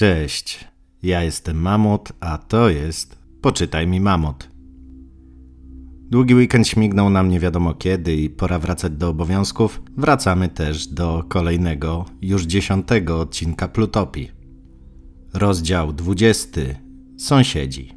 Cześć, ja jestem Mamut, a to jest Poczytaj mi Mamut. Długi weekend śmignął nam nie wiadomo kiedy i pora wracać do obowiązków. Wracamy też do kolejnego, już dziesiątego odcinka Plutopii. Rozdział 20. Sąsiedzi.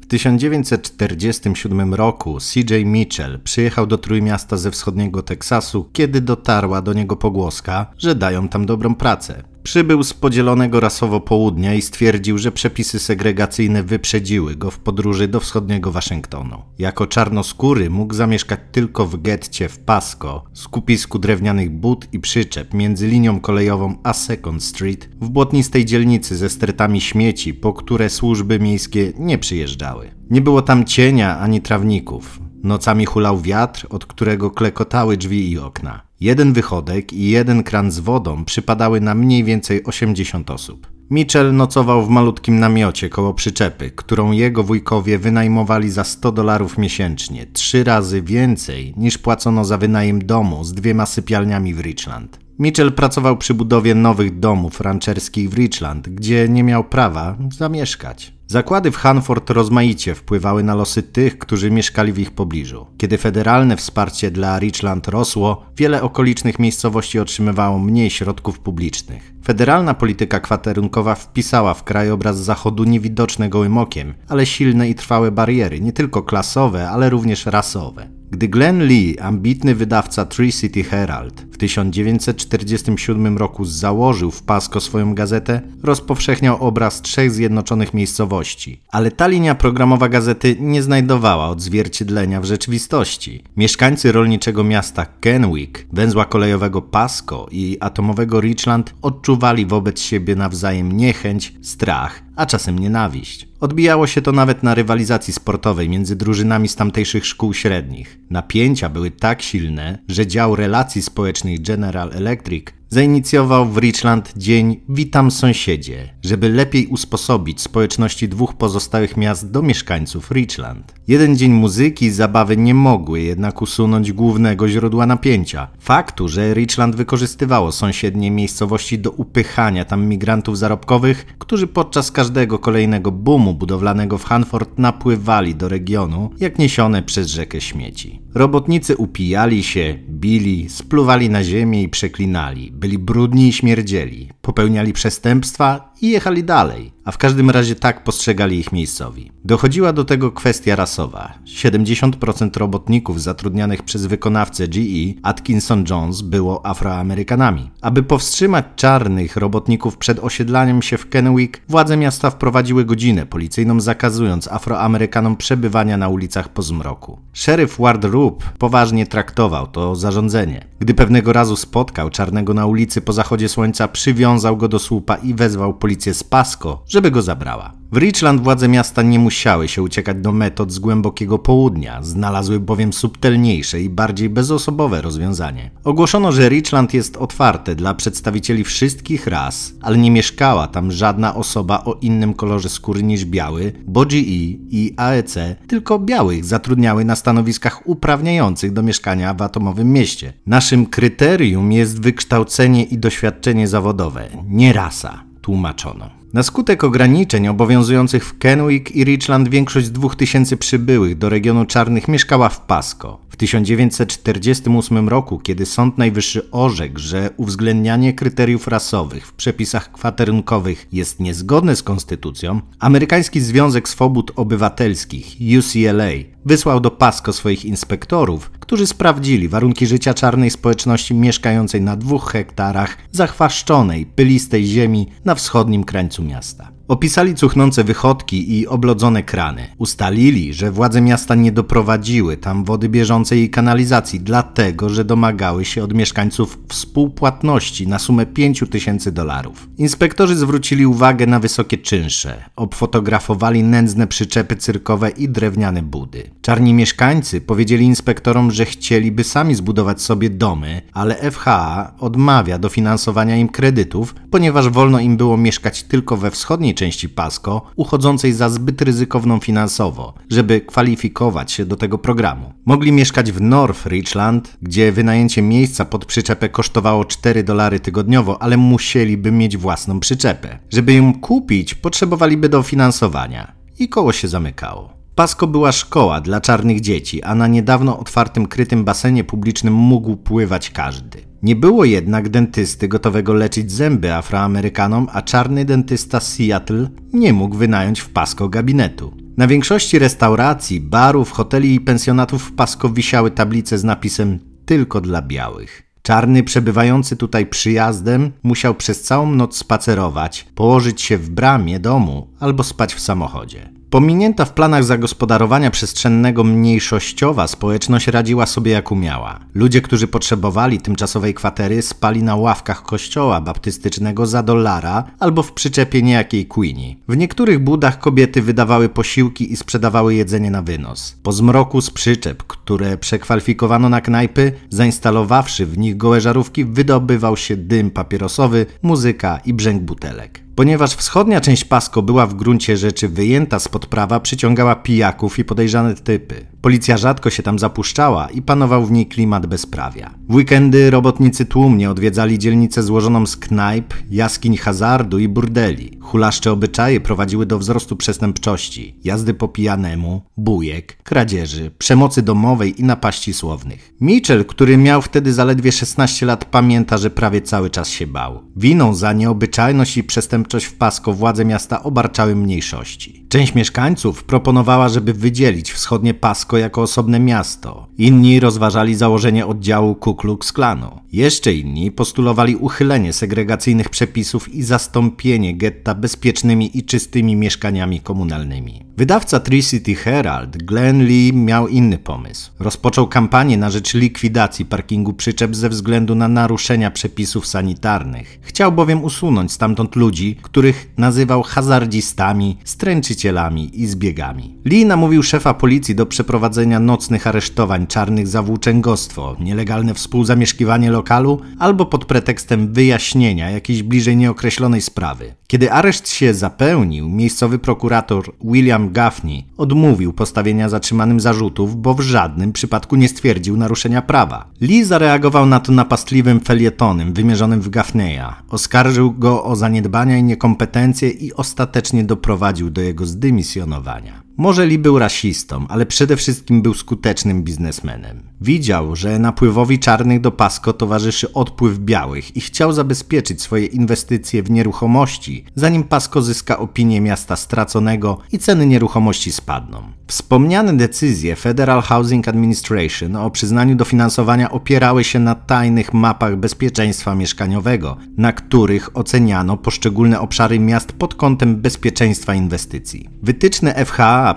W 1947 roku CJ Mitchell przyjechał do Trójmiasta ze wschodniego Teksasu, kiedy dotarła do niego pogłoska, że dają tam dobrą pracę. Przybył z podzielonego rasowo południa i stwierdził, że przepisy segregacyjne wyprzedziły go w podróży do wschodniego Waszyngtonu. Jako czarnoskóry mógł zamieszkać tylko w getcie w Pasco, skupisku drewnianych bud i przyczep między linią kolejową a Second Street, w błotnistej dzielnicy ze stertami śmieci, po które służby miejskie nie przyjeżdżały. Nie było tam cienia ani trawników. Nocami hulał wiatr, od którego klekotały drzwi i okna. Jeden wychodek i jeden kran z wodą przypadały na mniej więcej 80 osób. Mitchell nocował w malutkim namiocie koło przyczepy, którą jego wujkowie wynajmowali za 100 dolarów miesięcznie, trzy razy więcej niż płacono za wynajem domu z dwiema sypialniami w Richland. Mitchell pracował przy budowie nowych domów rancherskich w Richland, gdzie nie miał prawa zamieszkać. Zakłady w Hanford rozmaicie wpływały na losy tych, którzy mieszkali w ich pobliżu. Kiedy federalne wsparcie dla Richland rosło, wiele okolicznych miejscowości otrzymywało mniej środków publicznych. Federalna polityka kwaterunkowa wpisała w krajobraz zachodu niewidoczne gołym okiem, ale silne i trwałe bariery, nie tylko klasowe, ale również rasowe. Gdy Glenn Lee, ambitny wydawca Tree City Herald, w 1947 roku założył w Pasco swoją gazetę, rozpowszechniał obraz trzech zjednoczonych miejscowości. Ale ta linia programowa gazety nie znajdowała odzwierciedlenia w rzeczywistości. Mieszkańcy rolniczego miasta Kenwick, węzła kolejowego Pasco i atomowego Richland odczuwali wobec siebie nawzajem niechęć, strach, a czasem nienawiść. Odbijało się to nawet na rywalizacji sportowej między drużynami z tamtejszych szkół średnich. Napięcia były tak silne, że dział relacji społecznych General Electric zainicjował w Richland dzień Witam sąsiedzie, żeby lepiej usposobić społeczności dwóch pozostałych miast do mieszkańców Richland. Jeden dzień muzyki i zabawy nie mogły jednak usunąć głównego źródła napięcia. Faktu, że Richland wykorzystywało sąsiednie miejscowości do upychania tam migrantów zarobkowych, którzy podczas każdego kolejnego boomu budowlanego w Hanford napływali do regionu, jak niesione przez rzekę śmieci. Robotnicy upijali się, bili, spluwali na ziemię i przeklinali. Byli brudni i śmierdzieli, popełniali przestępstwa i jechali dalej, a w każdym razie tak postrzegali ich miejscowi. Dochodziła do tego kwestia rasowa. 70% robotników zatrudnianych przez wykonawcę GE Atkinson Jones było Afroamerykanami. Aby powstrzymać czarnych robotników przed osiedlaniem się w Kennewick, władze miasta wprowadziły godzinę policyjną zakazując Afroamerykanom przebywania na ulicach po zmroku. Szeryf Ward Roop poważnie traktował to zarządzenie. Gdy pewnego razu spotkał czarnego na ulicy po zachodzie słońca, przywiązał go do słupa i wezwał policję z Pasco, żeby go zabrała. W Richland władze miasta nie musiały się uciekać do metod z głębokiego południa, znalazły bowiem subtelniejsze i bardziej bezosobowe rozwiązanie. Ogłoszono, że Richland jest otwarte dla przedstawicieli wszystkich ras, ale nie mieszkała tam żadna osoba o innym kolorze skóry niż biały, bo GE i AEC tylko białych zatrudniały na stanowiskach uprawniających do mieszkania w atomowym mieście. Naszym kryterium jest wykształcenie i doświadczenie zawodowe, nie rasa, tłumaczono. Na skutek ograniczeń obowiązujących w Kenwick i Richland większość z 2000 przybyłych do regionu czarnych mieszkała w Pasco. W 1948 roku, kiedy Sąd Najwyższy orzekł, że uwzględnianie kryteriów rasowych w przepisach kwaterunkowych jest niezgodne z konstytucją, Amerykański Związek Swobód Obywatelskich UCLA wysłał do Pasco swoich inspektorów, którzy sprawdzili warunki życia czarnej społeczności mieszkającej na dwóch hektarach zachwaszczonej, pylistej ziemi na wschodnim krańcu miasta. Opisali cuchnące wychodki i oblodzone krany. Ustalili, że władze miasta nie doprowadziły tam wody bieżącej i kanalizacji, dlatego że domagały się od mieszkańców współpłatności na sumę 5 tysięcy dolarów. Inspektorzy zwrócili uwagę na wysokie czynsze, obfotografowali nędzne przyczepy cyrkowe i drewniane budy. Czarni mieszkańcy powiedzieli inspektorom, że chcieliby sami zbudować sobie domy, ale FHA odmawia dofinansowania im kredytów, ponieważ wolno im było mieszkać tylko we wschodniej części Pasco, uchodzącej za zbyt ryzykowną finansowo, żeby kwalifikować się do tego programu. Mogli mieszkać w North Richland, gdzie wynajęcie miejsca pod przyczepę kosztowało 4 dolary tygodniowo, ale musieliby mieć własną przyczepę. Żeby ją kupić, potrzebowaliby dofinansowania. I koło się zamykało. Pasko była szkoła dla czarnych dzieci, a na niedawno otwartym krytym basenie publicznym mógł pływać każdy. Nie było jednak dentysty gotowego leczyć zęby Afroamerykanom, a czarny dentysta z Seattle nie mógł wynająć w Pasko gabinetu. Na większości restauracji, barów, hoteli i pensjonatów w Pasko wisiały tablice z napisem tylko dla białych. Czarny przebywający tutaj przyjazdem musiał przez całą noc spacerować, położyć się w bramie domu albo spać w samochodzie. Pominięta w planach zagospodarowania przestrzennego mniejszościowa społeczność radziła sobie jak umiała. Ludzie, którzy potrzebowali tymczasowej kwatery, spali na ławkach kościoła baptystycznego za dolara albo w przyczepie niejakiej Queenie. W niektórych budach kobiety wydawały posiłki i sprzedawały jedzenie na wynos. Po zmroku z przyczep, które przekwalifikowano na knajpy, zainstalowawszy w nich gołe żarówki, wydobywał się dym papierosowy, muzyka i brzęk butelek. Ponieważ wschodnia część Pasko była w gruncie rzeczy wyjęta spod prawa, przyciągała pijaków i podejrzane typy. Policja rzadko się tam zapuszczała i panował w niej klimat bezprawia. W weekendy robotnicy tłumnie odwiedzali dzielnicę złożoną z knajp, jaskiń hazardu i burdeli. Hulaszcze obyczaje prowadziły do wzrostu przestępczości, jazdy po pijanemu, bujek, kradzieży, przemocy domowej i napaści słownych. Mitchell, który miał wtedy zaledwie 16 lat, pamięta, że prawie cały czas się bał. Winą za nieobyczajność i przestępczość w Pasko władze miasta obarczały mniejszości. Część mieszkańców proponowała, żeby wydzielić wschodnie Pasko jako osobne miasto. Inni rozważali założenie oddziału Ku Klux Klanu. Jeszcze inni postulowali uchylenie segregacyjnych przepisów i zastąpienie getta bezpiecznymi i czystymi mieszkaniami komunalnymi. Wydawca Tri-City Herald, Glenn Lee, miał inny pomysł. Rozpoczął kampanię na rzecz likwidacji parkingu przyczep ze względu na naruszenia przepisów sanitarnych. Chciał bowiem usunąć stamtąd ludzi, których nazywał hazardzistami, stręczycielami i zbiegami. Lee namówił szefa policji do przeprowadzenia nocnych aresztowań czarnych za włóczęgostwo, nielegalne współzamieszkiwanie lokalu albo pod pretekstem wyjaśnienia jakiejś bliżej nieokreślonej sprawy. Kiedy areszt się zapełnił, miejscowy prokurator William Gaffney odmówił postawienia zatrzymanym zarzutów, bo w żadnym przypadku nie stwierdził naruszenia prawa. Lee zareagował na to napastliwym felietonem wymierzonym w Gaffneya. Oskarżył go o zaniedbania i niekompetencje i ostatecznie doprowadził do jego zdymisjonowania. Może Lee był rasistą, ale przede wszystkim był skutecznym biznesmenem. Widział, że napływowi czarnych do Pasco towarzyszy odpływ białych i chciał zabezpieczyć swoje inwestycje w nieruchomości, zanim Pasco zyska opinię miasta straconego i ceny nieruchomości spadną. Wspomniane decyzje Federal Housing Administration o przyznaniu dofinansowania opierały się na tajnych mapach bezpieczeństwa mieszkaniowego, na których oceniano poszczególne obszary miast pod kątem bezpieczeństwa inwestycji. Wytyczne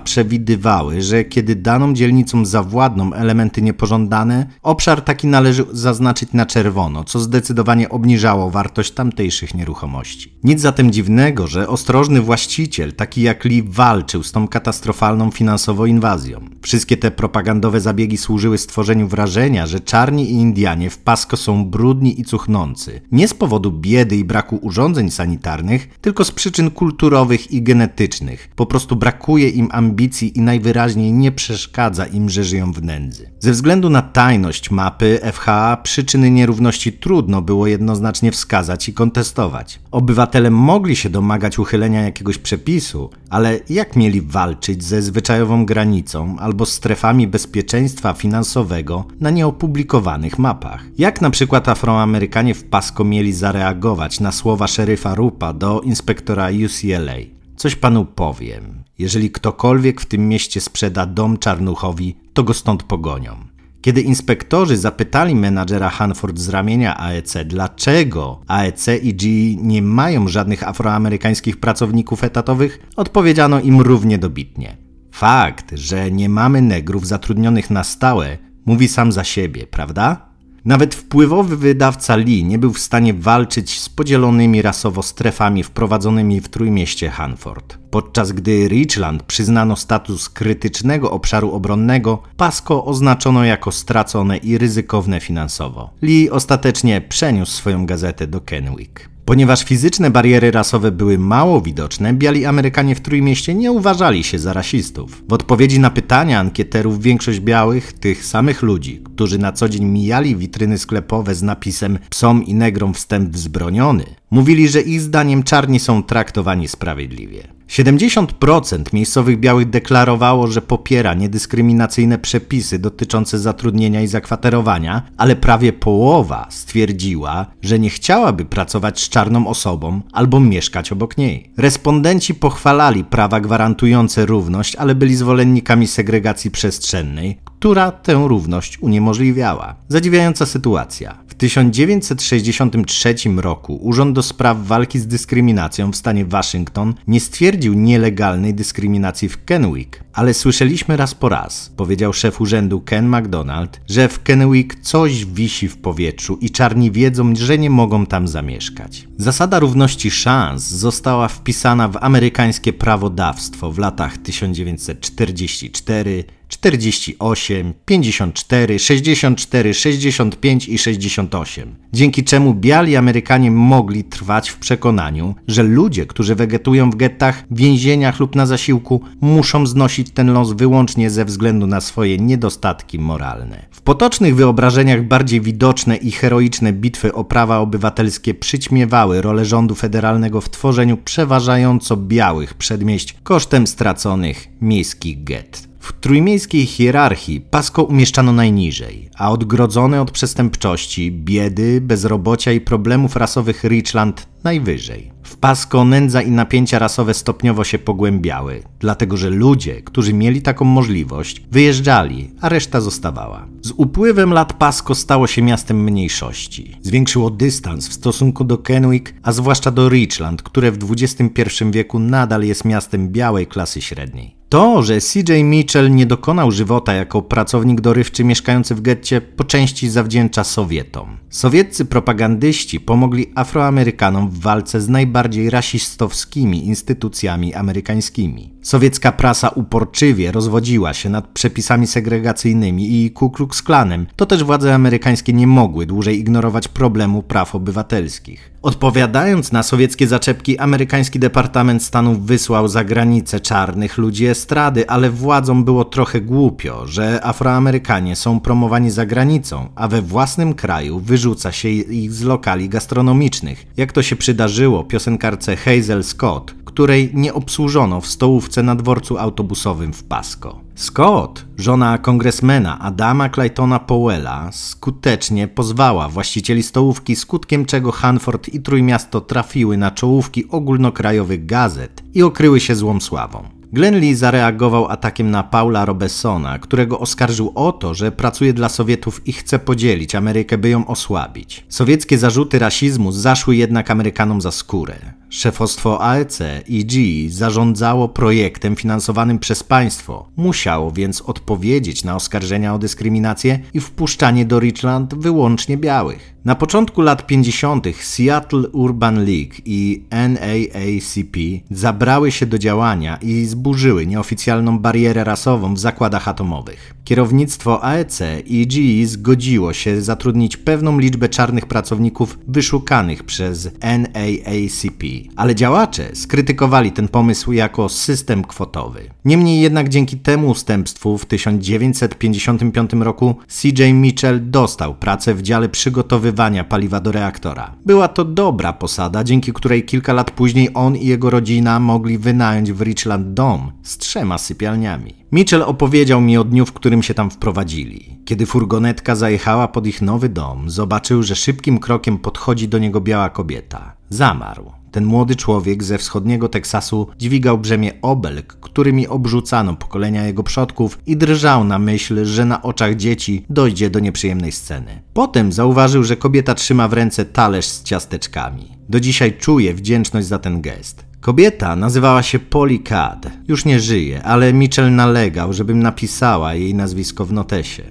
Przewidywały, że kiedy daną dzielnicom zawładną elementy niepożądane, obszar taki należy zaznaczyć na czerwono, co zdecydowanie obniżało wartość tamtejszych nieruchomości. Nic zatem dziwnego, że ostrożny właściciel, taki jak Lee, walczył z tą katastrofalną finansową inwazją. Wszystkie te propagandowe zabiegi służyły stworzeniu wrażenia, że czarni i Indianie w Pasko są brudni i cuchnący. Nie z powodu biedy i braku urządzeń sanitarnych, tylko z przyczyn kulturowych i genetycznych. Po prostu brakuje im ambicji i najwyraźniej nie przeszkadza im, że żyją w nędzy. Ze względu na tajność mapy FHA przyczyny nierówności trudno było jednoznacznie wskazać i kontestować. Obywatele mogli się domagać uchylenia jakiegoś przepisu, ale jak mieli walczyć ze zwyczajową granicą albo strefami bezpieczeństwa finansowego na nieopublikowanych mapach. Jak na przykład Afroamerykanie w Pasco mieli zareagować na słowa szeryfa Rupa do inspektora UCLA? Coś panu powiem. Jeżeli ktokolwiek w tym mieście sprzeda dom Czarnuchowi, to go stąd pogonią. Kiedy inspektorzy zapytali menadżera Hanford z ramienia AEC, dlaczego AEC i GE nie mają żadnych afroamerykańskich pracowników etatowych, odpowiedziano im równie dobitnie. Fakt, że nie mamy negrów zatrudnionych na stałe, mówi sam za siebie, prawda? Nawet wpływowy wydawca Lee nie był w stanie walczyć z podzielonymi rasowo strefami wprowadzonymi w trójmieście Hanford. Podczas gdy Richland przyznano status krytycznego obszaru obronnego, Pasco oznaczono jako stracone i ryzykowne finansowo. Lee ostatecznie przeniósł swoją gazetę do Kenwick. Ponieważ fizyczne bariery rasowe były mało widoczne, biali Amerykanie w Trójmieście nie uważali się za rasistów. W odpowiedzi na pytania ankieterów większość białych, tych samych ludzi, którzy na co dzień mijali witryny sklepowe z napisem psom i negrom wstęp wzbroniony, mówili, że ich zdaniem czarni są traktowani sprawiedliwie. 70% miejscowych białych deklarowało, że popiera niedyskryminacyjne przepisy dotyczące zatrudnienia i zakwaterowania, ale prawie połowa stwierdziła, że nie chciałaby pracować z czarną osobą albo mieszkać obok niej. Respondenci pochwalali prawa gwarantujące równość, ale byli zwolennikami segregacji przestrzennej, która tę równość uniemożliwiała. Zadziwiająca sytuacja. W 1963 roku Urząd do Spraw Walki z Dyskryminacją w stanie Waszyngton nie stwierdził nielegalnej dyskryminacji w Kennewick, ale słyszeliśmy raz po raz, powiedział szef urzędu Ken McDonald, że w Kennewick coś wisi w powietrzu i czarni wiedzą, że nie mogą tam zamieszkać. Zasada równości szans została wpisana w amerykańskie prawodawstwo w latach 1944 48, 54, 64, 65 i 68, dzięki czemu biali Amerykanie mogli trwać w przekonaniu, że ludzie, którzy wegetują w gettach, więzieniach lub na zasiłku, muszą znosić ten los wyłącznie ze względu na swoje niedostatki moralne. W potocznych wyobrażeniach bardziej widoczne i heroiczne bitwy o prawa obywatelskie przyćmiewały rolę rządu federalnego w tworzeniu przeważająco białych przedmieść kosztem straconych miejskich gett. W trójmiejskiej hierarchii Pasko umieszczano najniżej, a odgrodzone od przestępczości, biedy, bezrobocia i problemów rasowych Richland najwyżej. W Pasko nędza i napięcia rasowe stopniowo się pogłębiały, dlatego że ludzie, którzy mieli taką możliwość, wyjeżdżali, a reszta zostawała. Z upływem lat Pasko stało się miastem mniejszości. Zwiększyło dystans w stosunku do Kenwick, a zwłaszcza do Richland, które w XXI wieku nadal jest miastem białej klasy średniej. To, że CJ Mitchell nie dokonał żywota jako pracownik dorywczy mieszkający w getcie, po części zawdzięcza Sowietom. Sowieccy propagandyści pomogli Afroamerykanom w walce z najbardziej rasistowskimi instytucjami amerykańskimi. Sowiecka prasa uporczywie rozwodziła się nad przepisami segregacyjnymi i Ku Klux Klanem. To też władze amerykańskie nie mogły dłużej ignorować problemu praw obywatelskich. Odpowiadając na sowieckie zaczepki, amerykański Departament Stanów wysłał za granicę czarnych ludzi estrady, ale władzom było trochę głupio, że Afroamerykanie są promowani za granicą, a we własnym kraju wyrzuca się ich z lokali gastronomicznych, jak to się przydarzyło piosenkarce Hazel Scott, której nie obsłużono w stołówce na dworcu autobusowym w Pasco. Scott, żona kongresmena Adama Claytona Powella, skutecznie pozwała właścicieli stołówki, skutkiem czego Hanford i Trójmiasto trafiły na czołówki ogólnokrajowych gazet i okryły się złą sławą. Glenn Lee zareagował atakiem na Paula Robesona, którego oskarżył o to, że pracuje dla Sowietów i chce podzielić Amerykę, by ją osłabić. Sowieckie zarzuty rasizmu zaszły jednak Amerykanom za skórę. Szefostwo AEC i G zarządzało projektem finansowanym przez państwo. Musiało więc odpowiedzieć na oskarżenia o dyskryminację i wpuszczanie do Richland wyłącznie białych. Na początku lat 50. Seattle Urban League i NAACP zabrały się do działania i zburzyły nieoficjalną barierę rasową w zakładach atomowych. Kierownictwo AEC i GE zgodziło się zatrudnić pewną liczbę czarnych pracowników wyszukanych przez NAACP, ale działacze skrytykowali ten pomysł jako system kwotowy. Niemniej jednak dzięki temu ustępstwu w 1955 roku CJ Mitchell dostał pracę w dziale przygotowywania paliwa do reaktora. Była to dobra posada, dzięki której kilka lat później on i jego rodzina mogli wynająć w Richland dom z trzema sypialniami. Mitchell opowiedział mi o dniu, w którym się tam wprowadzili. Kiedy furgonetka zajechała pod ich nowy dom, zobaczył, że szybkim krokiem podchodzi do niego biała kobieta. Zamarł. Ten młody człowiek ze wschodniego Teksasu dźwigał brzemię obelg, którymi obrzucano pokolenia jego przodków i drżał na myśl, że na oczach dzieci dojdzie do nieprzyjemnej sceny. Potem zauważył, że kobieta trzyma w ręce talerz z ciasteczkami. Do dzisiaj czuje wdzięczność za ten gest. Kobieta nazywała się Polly Cad. Już nie żyje, ale Mitchell nalegał, żebym napisała jej nazwisko w notesie.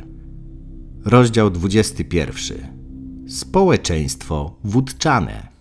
Rozdział 21. Społeczeństwo wódczane.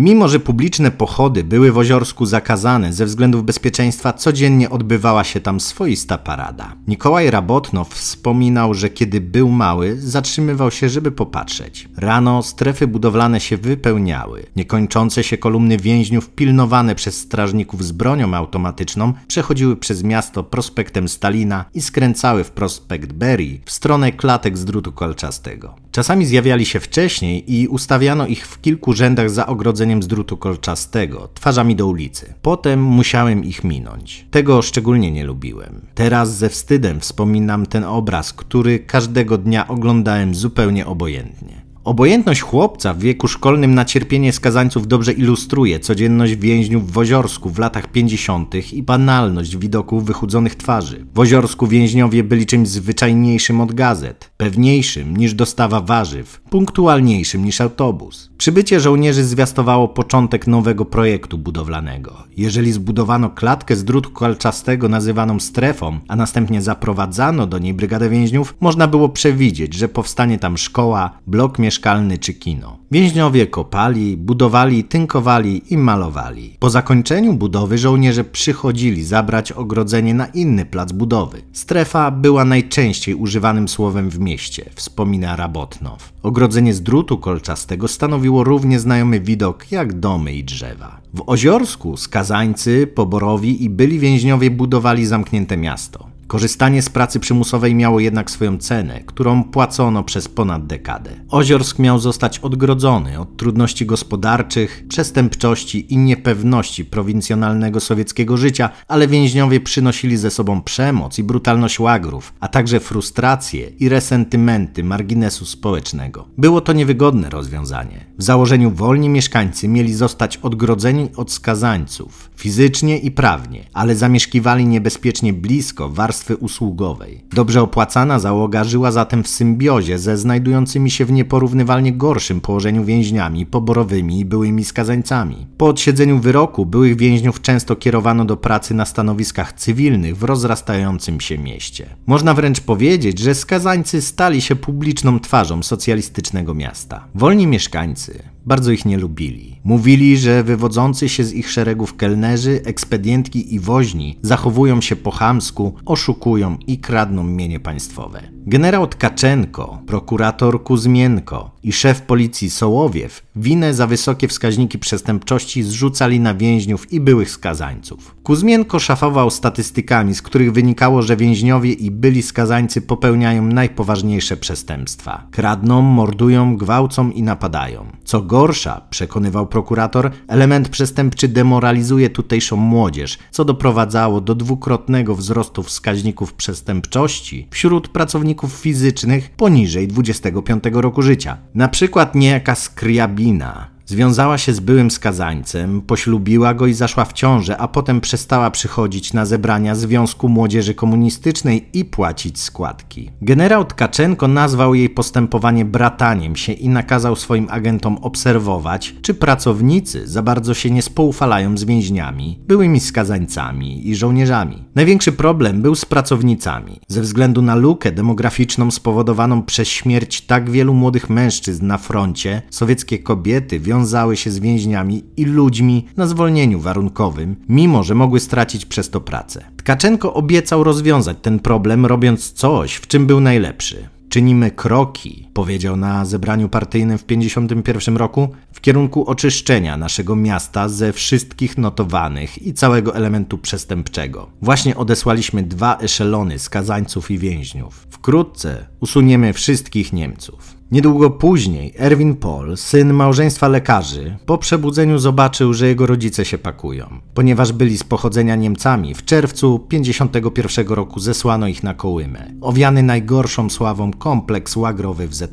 Mimo, że publiczne pochody były w Oziorsku zakazane ze względów bezpieczeństwa, codziennie odbywała się tam swoista parada. Nikołaj Rabotnow wspominał, że kiedy był mały, zatrzymywał się, żeby popatrzeć. Rano strefy budowlane się wypełniały. Niekończące się kolumny więźniów pilnowane przez strażników z bronią automatyczną przechodziły przez miasto prospektem Stalina i skręcały w prospekt Berry w stronę klatek z drutu kolczastego. Czasami zjawiali się wcześniej i ustawiano ich w kilku rzędach za ogrodzeniem z drutu kolczastego, twarzami do ulicy. Potem musiałem ich minąć. Tego szczególnie nie lubiłem. Teraz ze wstydem wspominam ten obraz, który każdego dnia oglądałem zupełnie obojętnie. Obojętność chłopca w wieku szkolnym na cierpienie skazańców dobrze ilustruje codzienność więźniów w Oziorsku w latach 50. i banalność widoku wychudzonych twarzy. W Oziorsku więźniowie byli czymś zwyczajniejszym od gazet, pewniejszym niż dostawa warzyw, punktualniejszym niż autobus. Przybycie żołnierzy zwiastowało początek nowego projektu budowlanego. Jeżeli zbudowano klatkę z drutu kolczastego nazywaną strefą, a następnie zaprowadzano do niej brygadę więźniów, można było przewidzieć, że powstanie tam szkoła, blok mieszkalny czy kino. Więźniowie kopali, budowali, tynkowali i malowali. Po zakończeniu budowy żołnierze przychodzili zabrać ogrodzenie na inny plac budowy. Strefa była najczęściej używanym słowem w mieście, wspomina Rabotnow. Ogrodzenie z drutu kolczastego stanowiło równie znajomy widok jak domy i drzewa. W Oziorsku skazańcy, poborowi i byli więźniowie budowali zamknięte miasto. Korzystanie z pracy przymusowej miało jednak swoją cenę, którą płacono przez ponad dekadę. Oziorsk miał zostać odgrodzony od trudności gospodarczych, przestępczości i niepewności prowincjonalnego sowieckiego życia, ale więźniowie przynosili ze sobą przemoc i brutalność łagrów, a także frustracje i resentymenty marginesu społecznego. Było to niewygodne rozwiązanie. W założeniu wolni mieszkańcy mieli zostać odgrodzeni od skazańców, fizycznie i prawnie, ale zamieszkiwali niebezpiecznie blisko warstw warstwy usługowej. Dobrze opłacana załoga żyła zatem w symbiozie ze znajdującymi się w nieporównywalnie gorszym położeniu więźniami poborowymi i byłymi skazańcami. Po odsiedzeniu wyroku byłych więźniów często kierowano do pracy na stanowiskach cywilnych w rozrastającym się mieście. Można wręcz powiedzieć, że skazańcy stali się publiczną twarzą socjalistycznego miasta. Wolni mieszkańcy bardzo ich nie lubili. Mówili, że wywodzący się z ich szeregów kelnerzy, ekspedientki i woźni zachowują się po chamsku, oszukują i kradną mienie państwowe. Generał Tkaczenko, prokurator Kuzmienko i szef policji Sołowiew winę za wysokie wskaźniki przestępczości zrzucali na więźniów i byłych skazańców. Kuzmienko szafował statystykami, z których wynikało, że więźniowie i byli skazańcy popełniają najpoważniejsze przestępstwa. Kradną, mordują, gwałcą i napadają. Co gorsza, przekonywał prokurator, element przestępczy demoralizuje tutejszą młodzież, co doprowadzało do dwukrotnego wzrostu wskaźników przestępczości wśród pracowników fizycznych poniżej 25 roku życia. Na przykład niejaka Skriabina, Związała się z byłym skazańcem, poślubiła go i zaszła w ciążę, a potem przestała przychodzić na zebrania Związku Młodzieży Komunistycznej i płacić składki. Generał Tkaczenko nazwał jej postępowanie brataniem się i nakazał swoim agentom obserwować, czy pracownicy za bardzo się nie spoufalają z więźniami, byłymi skazańcami i żołnierzami. Największy problem był z pracownicami. Ze względu na lukę demograficzną spowodowaną przez śmierć tak wielu młodych mężczyzn na froncie, sowieckie kobiety wiązały wiązały się z więźniami i ludźmi na zwolnieniu warunkowym, mimo że mogły stracić przez to pracę. Tkaczenko obiecał rozwiązać ten problem, robiąc coś, w czym był najlepszy. Czynimy kroki, powiedział na zebraniu partyjnym w 1951 roku, w kierunku oczyszczenia naszego miasta ze wszystkich notowanych i całego elementu przestępczego. Właśnie odesłaliśmy dwa eszelony skazańców i więźniów. Wkrótce usuniemy wszystkich Niemców. Niedługo później Erwin Paul, syn małżeństwa lekarzy, po przebudzeniu zobaczył, że jego rodzice się pakują. Ponieważ byli z pochodzenia Niemcami, w czerwcu 51 roku zesłano ich na Kołymę, owiany najgorszą sławą kompleks łagrowy w ZSRR.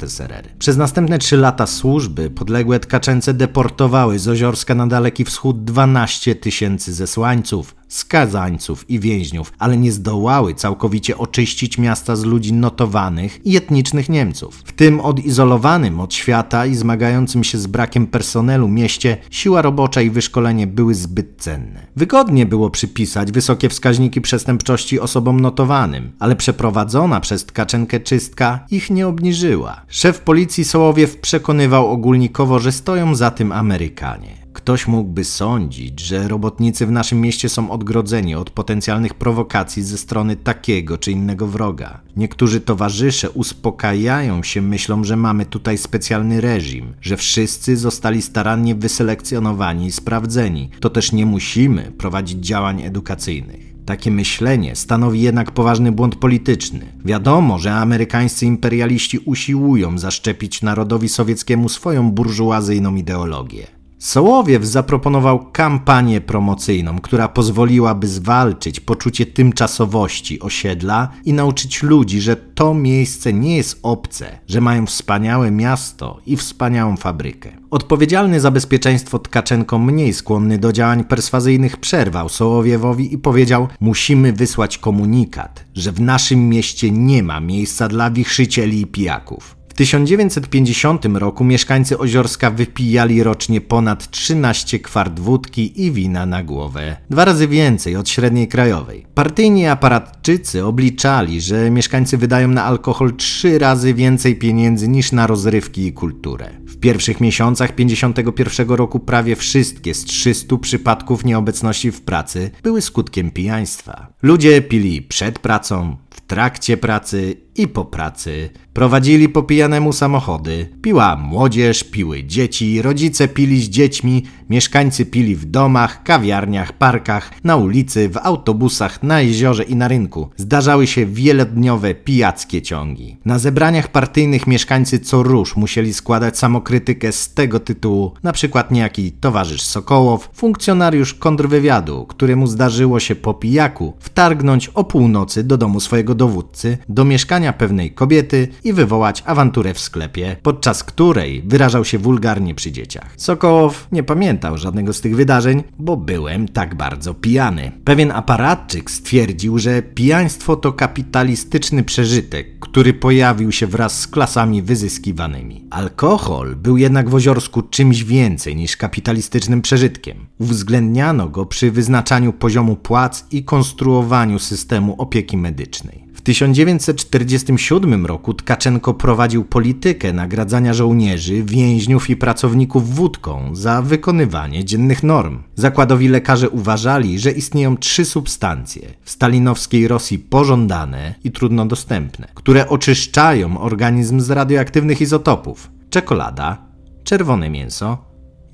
Przez następne trzy lata służby podległe Tkaczence deportowały z Oziorska na Daleki Wschód 12 tysięcy zesłańców, skazańców i więźniów, ale nie zdołały całkowicie oczyścić miasta z ludzi notowanych i etnicznych Niemców. W tym odizolowanym od świata i zmagającym się z brakiem personelu mieście siła robocza i wyszkolenie były zbyt cenne. Wygodnie było przypisać wysokie wskaźniki przestępczości osobom notowanym, ale przeprowadzona przez Tkaczenkę czystka ich nie obniżyła. Szef policji Sołowiew przekonywał ogólnikowo, że stoją za tym Amerykanie. Ktoś mógłby sądzić, że robotnicy w naszym mieście są odgrodzeni od potencjalnych prowokacji ze strony takiego czy innego wroga. Niektórzy towarzysze uspokajają się myślą, że mamy tutaj specjalny reżim, że wszyscy zostali starannie wyselekcjonowani i sprawdzeni. To też nie musimy prowadzić działań edukacyjnych. Takie myślenie stanowi jednak poważny błąd polityczny. Wiadomo, że amerykańscy imperialiści usiłują zaszczepić narodowi sowieckiemu swoją burżuazyjną ideologię. Sołowiew zaproponował kampanię promocyjną, która pozwoliłaby zwalczyć poczucie tymczasowości osiedla i nauczyć ludzi, że to miejsce nie jest obce, że mają wspaniałe miasto i wspaniałą fabrykę. Odpowiedzialny za bezpieczeństwo Tkaczenko, mniej skłonny do działań perswazyjnych, przerwał Sołowiewowi i powiedział: Musimy wysłać komunikat, że w naszym mieście nie ma miejsca dla wichrzycieli i pijaków. 1950 roku mieszkańcy Oziorska wypijali rocznie ponad 13 kwart wódki i wina na głowę, dwa razy więcej od średniej krajowej. Partyjni aparatczycy obliczali, że mieszkańcy wydają na alkohol trzy razy więcej pieniędzy niż na rozrywki i kulturę. W pierwszych miesiącach 51 roku prawie wszystkie z 300 przypadków nieobecności w pracy były skutkiem pijaństwa. Ludzie pili przed pracą, w trakcie pracy i po pracy. Prowadzili po pijanemu samochody. Piła młodzież, piły dzieci, rodzice pili z dziećmi, mieszkańcy pili w domach, kawiarniach, parkach, na ulicy, w autobusach, na jeziorze i na rynku. Zdarzały się wielodniowe pijackie ciągi. Na zebraniach partyjnych mieszkańcy co rusz musieli składać samokrytykę z tego tytułu, na przykład niejaki towarzysz Sokołow, funkcjonariusz kontrwywiadu, któremu zdarzyło się po pijaku wtargnąć o północy do domu swojego dowódcy, do mieszkania pewnej kobiety i wywołać awanturę w sklepie, podczas której wyrażał się wulgarnie przy dzieciach. Sokołow nie pamiętał żadnego z tych wydarzeń, bo byłem tak bardzo pijany. Pewien aparatczyk stwierdził, że pijaństwo to kapitalistyczny przeżytek, który pojawił się wraz z klasami wyzyskiwanymi. Alkohol był jednak w Oziorsku czymś więcej niż kapitalistycznym przeżytkiem. Uwzględniano go przy wyznaczaniu poziomu płac i konstruowaniu systemu opieki medycznej. 1947 roku Tkaczenko prowadził politykę nagradzania żołnierzy, więźniów i pracowników wódką za wykonywanie dziennych norm. Zakładowi lekarze uważali, że istnieją trzy substancje w stalinowskiej Rosji pożądane i trudno dostępne, które oczyszczają organizm z radioaktywnych izotopów: czekolada, czerwone mięso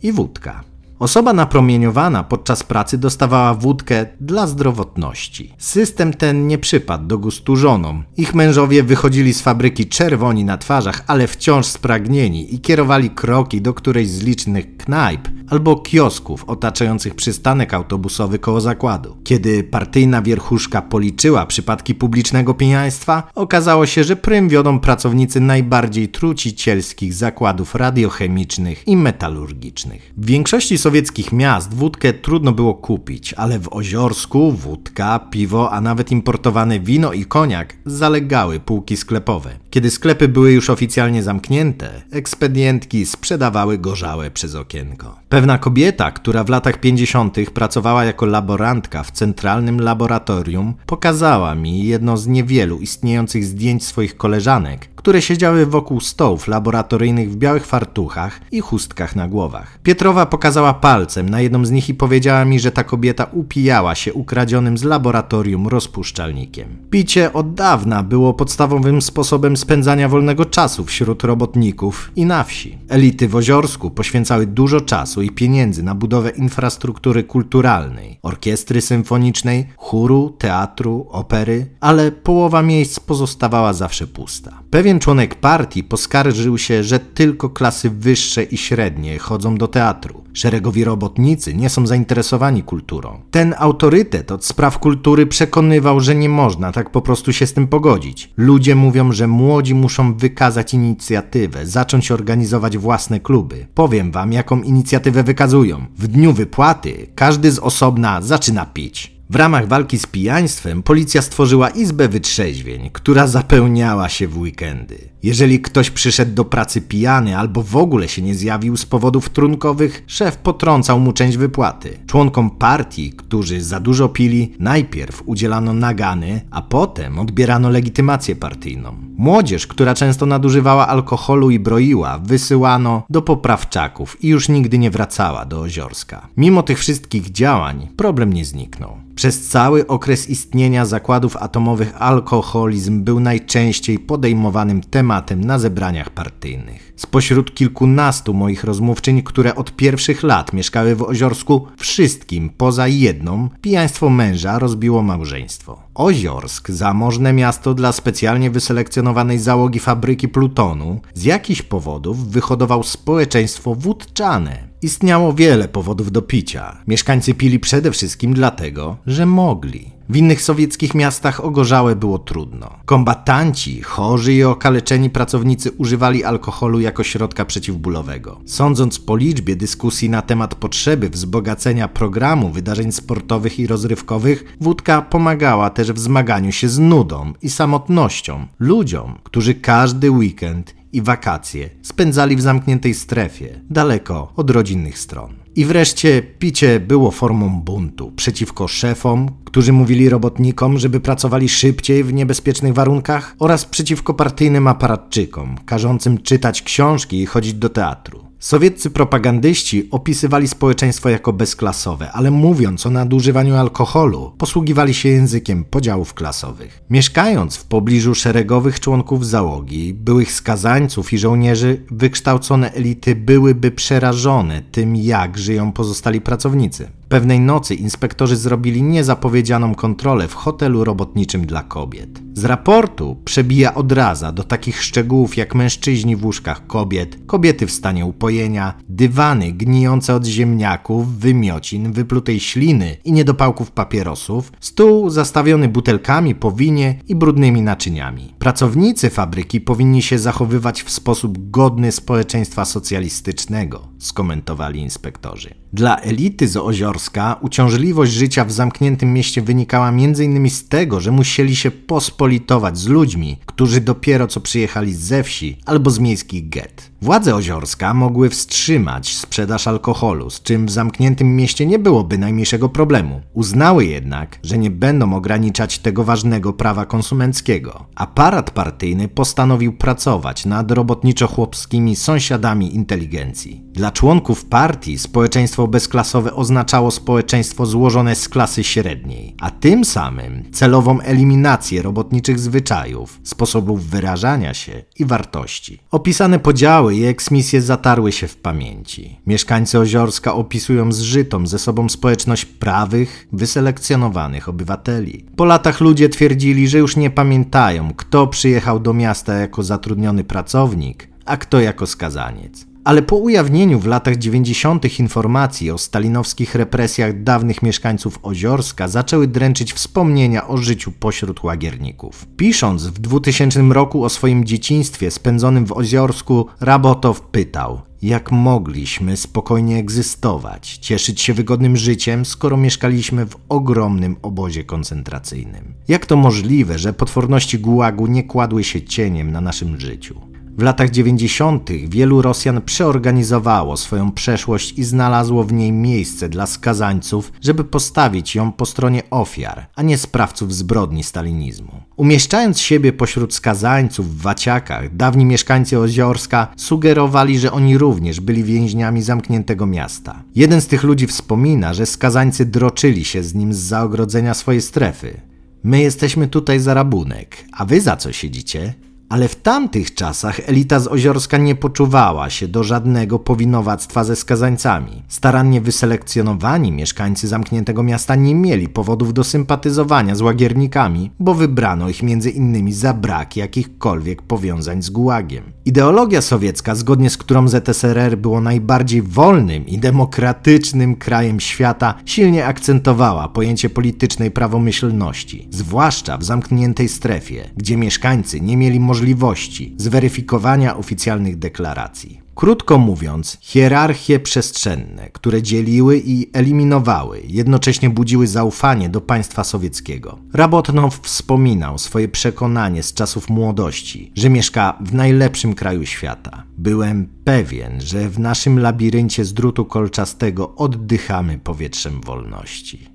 i wódka. Osoba napromieniowana podczas pracy dostawała wódkę dla zdrowotności. System ten nie przypadł do gustu żonom. Ich mężowie wychodzili z fabryki czerwoni na twarzach, ale wciąż spragnieni i kierowali kroki do którejś z licznych knajp albo kiosków otaczających przystanek autobusowy koło zakładu. Kiedy partyjna wierchuszka policzyła przypadki publicznego pijaństwa, okazało się, że prym wiodą pracownicy najbardziej trucicielskich zakładów radiochemicznych i metalurgicznych. W większości sowieckich miast wódkę trudno było kupić, ale w Oziorsku wódka, piwo, a nawet importowane wino i koniak zalegały półki sklepowe. Kiedy sklepy były już oficjalnie zamknięte, ekspedientki sprzedawały gorzałe przez okienko. Pewna kobieta, która w latach 50. pracowała jako laborantka w centralnym laboratorium, pokazała mi jedno z niewielu istniejących zdjęć swoich koleżanek, które siedziały wokół stołów laboratoryjnych w białych fartuchach i chustkach na głowach. Pietrowa pokazała palcem na jedną z nich i powiedziała mi, że ta kobieta upijała się ukradzionym z laboratorium rozpuszczalnikiem. Picie od dawna było podstawowym sposobem spędzania wolnego czasu wśród robotników i na wsi. Elity w Oziorsku poświęcały dużo czasu i pieniędzy na budowę infrastruktury kulturalnej, orkiestry symfonicznej, chóru, teatru, opery, ale połowa miejsc pozostawała zawsze pusta. Pewien członek partii poskarżył się, że tylko klasy wyższe i średnie chodzą do teatru. Szeregowi robotnicy nie są zainteresowani kulturą. Ten autorytet od spraw kultury przekonywał, że nie można tak po prostu się z tym pogodzić. Ludzie mówią, że młodzi muszą wykazać inicjatywę, zacząć organizować własne kluby. Powiem wam, jaką inicjatywę wykazują. W dniu wypłaty każdy z osobna zaczyna pić. W ramach walki z pijaństwem policja stworzyła izbę wytrzeźwień, która zapełniała się w weekendy. Jeżeli ktoś przyszedł do pracy pijany albo w ogóle się nie zjawił z powodów trunkowych, szef potrącał mu część wypłaty. Członkom partii, którzy za dużo pili, najpierw udzielano nagany, a potem odbierano legitymację partyjną. Młodzież, która często nadużywała alkoholu i broiła, wysyłano do poprawczaków i już nigdy nie wracała do Oziorska. Mimo tych wszystkich działań problem nie zniknął. Przez cały okres istnienia zakładów atomowych alkoholizm był najczęściej podejmowanym tematem na zebraniach partyjnych. Spośród kilkunastu moich rozmówczyń, które od pierwszych lat mieszkały w Oziorsku, wszystkim poza jedną pijaństwo męża rozbiło małżeństwo. Oziorsk, zamożne miasto dla specjalnie wyselekcjonowanej załogi fabryki plutonu, z jakichś powodów wyhodował społeczeństwo wódczane. Istniało wiele powodów do picia. Mieszkańcy pili przede wszystkim dlatego, że mogli. W innych sowieckich miastach ogorzałe było trudno. Kombatanci, chorzy i okaleczeni pracownicy używali alkoholu jako środka przeciwbólowego. Sądząc po liczbie dyskusji na temat potrzeby wzbogacenia programu wydarzeń sportowych i rozrywkowych, wódka pomagała też w zmaganiu się z nudą i samotnością ludziom, którzy każdy weekend i wakacje spędzali w zamkniętej strefie, daleko od rodzinnych stron. I wreszcie picie było formą buntu przeciwko szefom, którzy mówili robotnikom, żeby pracowali szybciej w niebezpiecznych warunkach, oraz przeciwko partyjnym aparatczykom, każącym czytać książki i chodzić do teatru. Sowieccy propagandyści opisywali społeczeństwo jako bezklasowe, ale mówiąc o nadużywaniu alkoholu, posługiwali się językiem podziałów klasowych. Mieszkając w pobliżu szeregowych członków załogi, byłych skazańców i żołnierzy, wykształcone elity byłyby przerażone tym, jak żyją pozostali pracownicy. Pewnej nocy inspektorzy zrobili niezapowiedzianą kontrolę w hotelu robotniczym dla kobiet. Z raportu przebija odraza do takich szczegółów jak mężczyźni w łóżkach kobiet, kobiety w stanie upojenia, dywany gnijące od ziemniaków, wymiocin, wyplutej śliny i niedopałków papierosów, stół zastawiony butelkami po winie i brudnymi naczyniami. Pracownicy fabryki powinni się zachowywać w sposób godny społeczeństwa socjalistycznego, skomentowali inspektorzy. Dla elity z Oziorska uciążliwość życia w zamkniętym mieście wynikała m.in. z tego, że musieli się pospolitować z ludźmi, którzy dopiero co przyjechali ze wsi albo z miejskich get. Władze Oziorska mogły wstrzymać sprzedaż alkoholu, z czym w zamkniętym mieście nie byłoby najmniejszego problemu. Uznały jednak, że nie będą ograniczać tego ważnego prawa konsumenckiego. Aparat partyjny postanowił pracować nad robotniczo-chłopskimi sąsiadami inteligencji. Dla członków partii społeczeństwo bezklasowe oznaczało społeczeństwo złożone z klasy średniej, a tym samym celową eliminację robotniczych zwyczajów, sposobów wyrażania się i wartości. Opisane podziały i eksmisje zatarły się w pamięci. Mieszkańcy Oziorska opisują zżytą ze sobą społeczność prawych, wyselekcjonowanych obywateli. Po latach ludzie twierdzili, że już nie pamiętają, kto przyjechał do miasta jako zatrudniony pracownik, a kto jako skazaniec. Ale po ujawnieniu w latach 90. informacji o stalinowskich represjach dawnych mieszkańców Oziorska zaczęły dręczyć wspomnienia o życiu pośród łagierników. Pisząc w 2000 roku o swoim dzieciństwie spędzonym w Oziorsku, Rabotow pytał: jak mogliśmy spokojnie egzystować, cieszyć się wygodnym życiem, skoro mieszkaliśmy w ogromnym obozie koncentracyjnym? Jak to możliwe, że potworności gułagu nie kładły się cieniem na naszym życiu? W latach 90. wielu Rosjan przeorganizowało swoją przeszłość i znalazło w niej miejsce dla skazańców, żeby postawić ją po stronie ofiar, a nie sprawców zbrodni stalinizmu. Umieszczając siebie pośród skazańców w waciakach, dawni mieszkańcy Oziorska sugerowali, że oni również byli więźniami zamkniętego miasta. Jeden z tych ludzi wspomina, że skazańcy droczyli się z nim z zaogrodzenia swojej strefy. My jesteśmy tutaj za rabunek, a wy za co siedzicie? Ale w tamtych czasach elita z Oziorska nie poczuwała się do żadnego powinowactwa ze skazańcami. Starannie wyselekcjonowani mieszkańcy zamkniętego miasta nie mieli powodów do sympatyzowania z łagiernikami, bo wybrano ich między innymi za brak jakichkolwiek powiązań z gułagiem. Ideologia sowiecka, zgodnie z którą ZSRR było najbardziej wolnym i demokratycznym krajem świata, silnie akcentowała pojęcie politycznej prawomyślności, zwłaszcza w zamkniętej strefie, gdzie mieszkańcy nie mieli możliwości zweryfikowania oficjalnych deklaracji. Krótko mówiąc, hierarchie przestrzenne, które dzieliły i eliminowały, jednocześnie budziły zaufanie do państwa sowieckiego. Rabotnow wspominał swoje przekonanie z czasów młodości, że mieszka w najlepszym kraju świata. Byłem pewien, że w naszym labiryncie z drutu kolczastego oddychamy powietrzem wolności.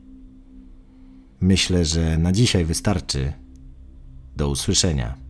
Myślę, że na dzisiaj wystarczy. Do usłyszenia.